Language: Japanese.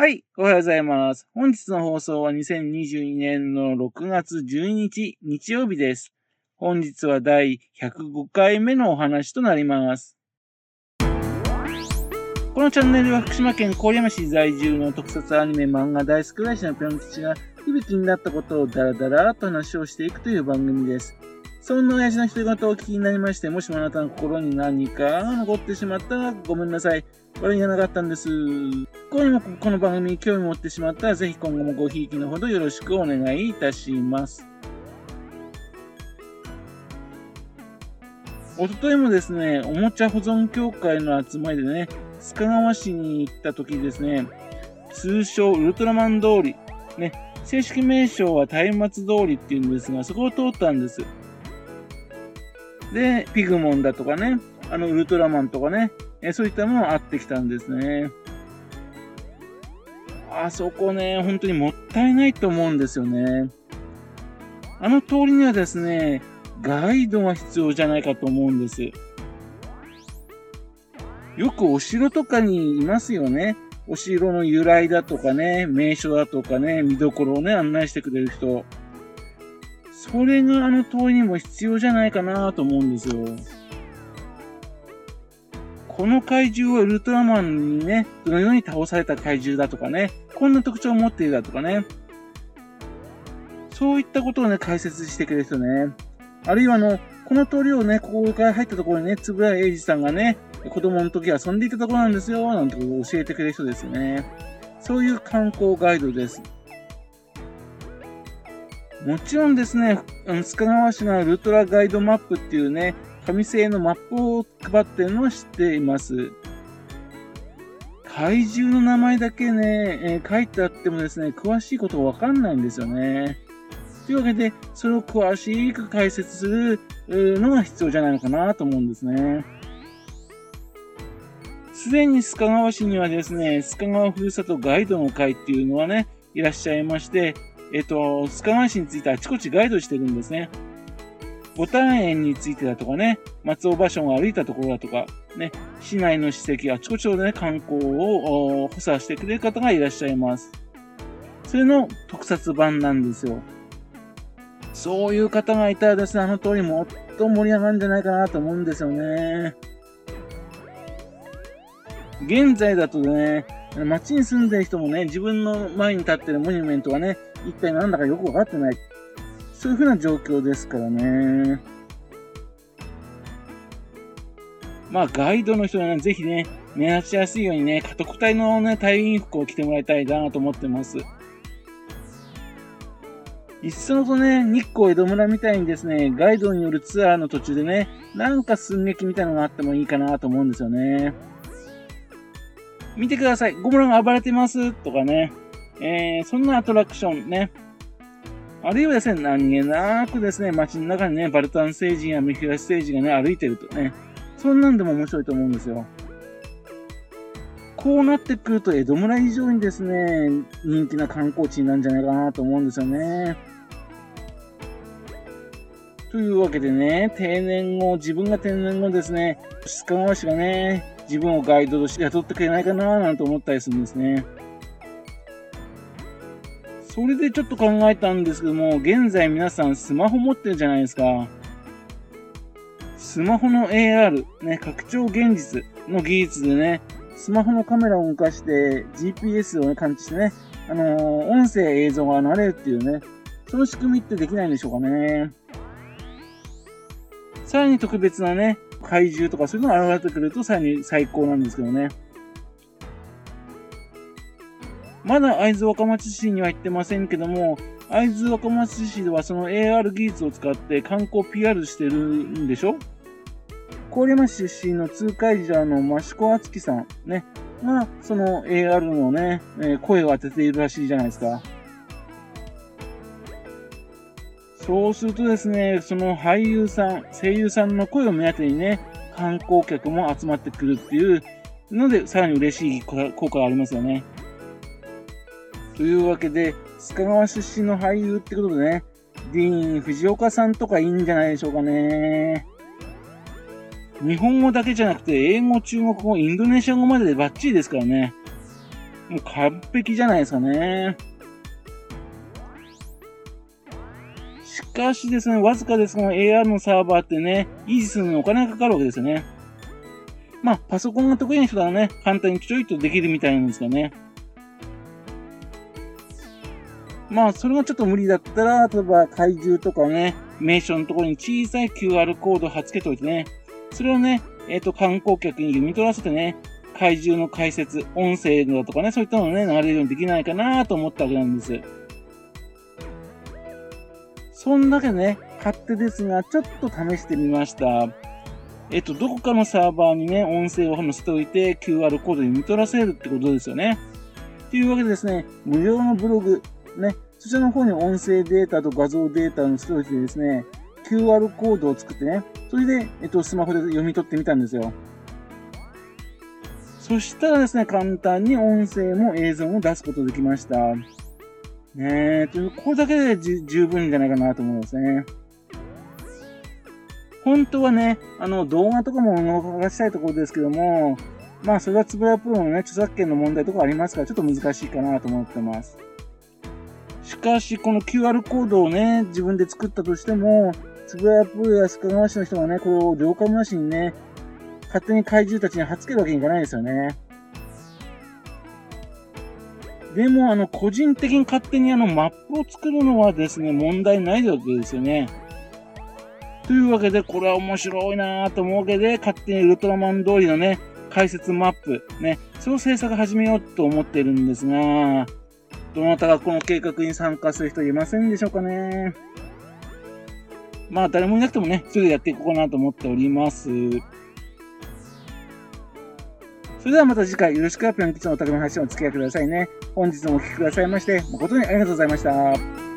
はい、おはようございます。本日の放送は2022年の6月12日、日曜日です。本日は第105回目のお話となります。このチャンネルは福島県郡山市在住の特撮アニメ漫画大好き暮らしのぴょん吉が響きになったことをダラダラと話をしていくという番組です。そんな親父の独り言をお聞きになりまして、もしもあなたの心に何か残ってしまったらごめんなさい。悪いがなかったんです。今夜もこの番組に興味を持ってしまったら、ぜひ今後もごひいきのほどよろしくお願いいたします。おとといもですね、おもちゃ保存協会の集まりでね、須賀川市に行った時ですね、通称ウルトラマン通り、ね、正式名称は松明通りっていうんですが、そこを通ったんです。で、ピグモンだとかね、あのウルトラマンとかね、えそういったものがあってきたんですね。あそこね、本当にもったいないと思うんですよね。あの通りにはですね、ガイドが必要じゃないかと思うんです。よくお城とかにいますよね。お城の由来だとかね、名所だとかね、見どころをね、案内してくれる人。それがあの通りにも必要じゃないかなと思うんですよ。この怪獣はウルトラマンにね、どのように倒された怪獣だとかね、こんな特徴を持っているだとかね。そういったことをね、解説してくれる人ね。あるいはあの、この通りをね、ここから入ったところにね、つぶら英二さんがね、子供の時遊んでいたところなんですよ、なんてことを教えてくれる人ですよね。そういう観光ガイドです。もちろんですね、須賀川市がウルトラガイドマップっていうね、紙製のマップを配ってるのは知っています。怪獣の名前だけね、えー書いてあってもですね、詳しいことわかんないんですよね。というわけで、それを詳しく解説するのが必要じゃないのかなと思うんですね。すでに須賀川市にはですね、須賀川ふるさとガイドの会っていうのはね、いらっしゃいまして、えっ、と、須賀川市についてあちこちガイドしてるんですね。ボタン園についてだとかね、松尾芭蕉が歩いたところだとか、ね、市内の史跡、あちこちをね、観光を補佐してくれる方がいらっしゃいます。それの特撮版なんですよ。そういう方がいたらですね、あの通りもっと盛り上がるんじゃないかなと思うんですよね。現在だとね、街に住んでる人もね、自分の前に立ってるモニュメントがね、一体何だかよくわかってない。そういう風な状況ですからね。まあ、ガイドの人はね、ぜひね、目立ちやすいようにね、家督隊のね、隊員服を着てもらいたいなと思ってます。いっそのとね、日光江戸村みたいにですね、ガイドによるツアーの途中でね、なんか寸劇みたいなのがあってもいいかなと思うんですよね。見てください、ゴムラが暴れてますとかね、えー、そんなアトラクションね。あるいはですね、何気なくですね、街の中にね、バルタン星人やメフラス星人がね、歩いてるとね、そんなんでも面白いと思うんですよ。こうなってくると、江戸村以上にですね、人気な観光地なんじゃないかなと思うんですよね。というわけでね、定年後、自分が定年後ですね、須賀川市がね、自分をガイドとして雇ってくれないかななんて思ったりするんですね。それでちょっと考えたんですけども、現在皆さんスマホ持ってるじゃないですか。スマホの AR、ね、拡張現実の技術でね、スマホのカメラを動かして GPS を、ね、感知してね、あのー音声映像が流れるっていうね、その仕組みってできないんでしょうかね。さらに特別なね、怪獣とかそういうのが現れてくるとさらに最高なんですけどね。まだ会津若松市には行ってませんけども、会津若松市ではその AR 技術を使って観光 PR してるんでしょ？郡山市出身の通会者の益子敦樹さんね、が、その AR のね、えー声を当てているらしいじゃないですか。そうするとですね、その俳優さん、声優さんの声を目当てにね、観光客も集まってくるっていうので、さらに嬉しい効果がありますよね。というわけで、須賀川出身の俳優ってことでね、ディーン・藤岡さんとかいいんじゃないでしょうかね。日本語だけじゃなくて、英語、中国語、インドネシア語まででバッチリですからね。もう完璧じゃないですかね。しかしですね、わずかですが AR のサーバーってね、維持するのにお金がかかるわけですよね。まあ、パソコンが得意な人ならね、簡単にちょいとできるみたいなんですよね。まあ、それがちょっと無理だったら、例えば怪獣とかね、名所のところに小さい QR コードを貼っ付けておいてね、それをね、えっ、ー、と、観光客に読み取らせてね、怪獣の解説、音声だとかね、そういったのをね、流れるようにできないかなと思ったわけなんです。そんだけね、勝手ですが、ちょっと試してみました。えっと、どこかのサーバーにね、音声を載せておいて、QR コードで読み取らせるってことですよね。というわけでですね、無料のブログ、ね、そちらの方に音声データと画像データのストレージでですね、QR コードを作ってね、それで、えっと、スマホで読み取ってみたんですよ。そしたらですね、簡単に音声も映像も出すことできました。ねえ、というこれだけで十分じゃないかなと思うんですね。本当はね、あの、動画とかも動かしたいところですけども、まあ、それはつぶやプロのね、著作権の問題とかありますから、ちょっと難しいかなと思ってます。しかし、この QR コードをね、自分で作ったとしても、つぶやプロや須賀川市の人がね、これを了解なしにね、勝手に怪獣たちに貼っつけるわけにいかないですよね。でも、あの、個人的に勝手にあの、マップを作るのはですね、問題ないわけですよね。というわけで、これは面白いなぁと思うわけで、勝手にウルトラマン通りのね、解説マップ、ね、その制作始めようと思ってるんですが、どなたがこの計画に参加する人いませんでしょうかね。まあ、誰もいなくてもね、すぐやっていこうかなと思っております。それではまた次回よろしくアップの基地のお宅の配信をお付き合いくださいね。本日もお聴きくださいまして、誠にありがとうございました。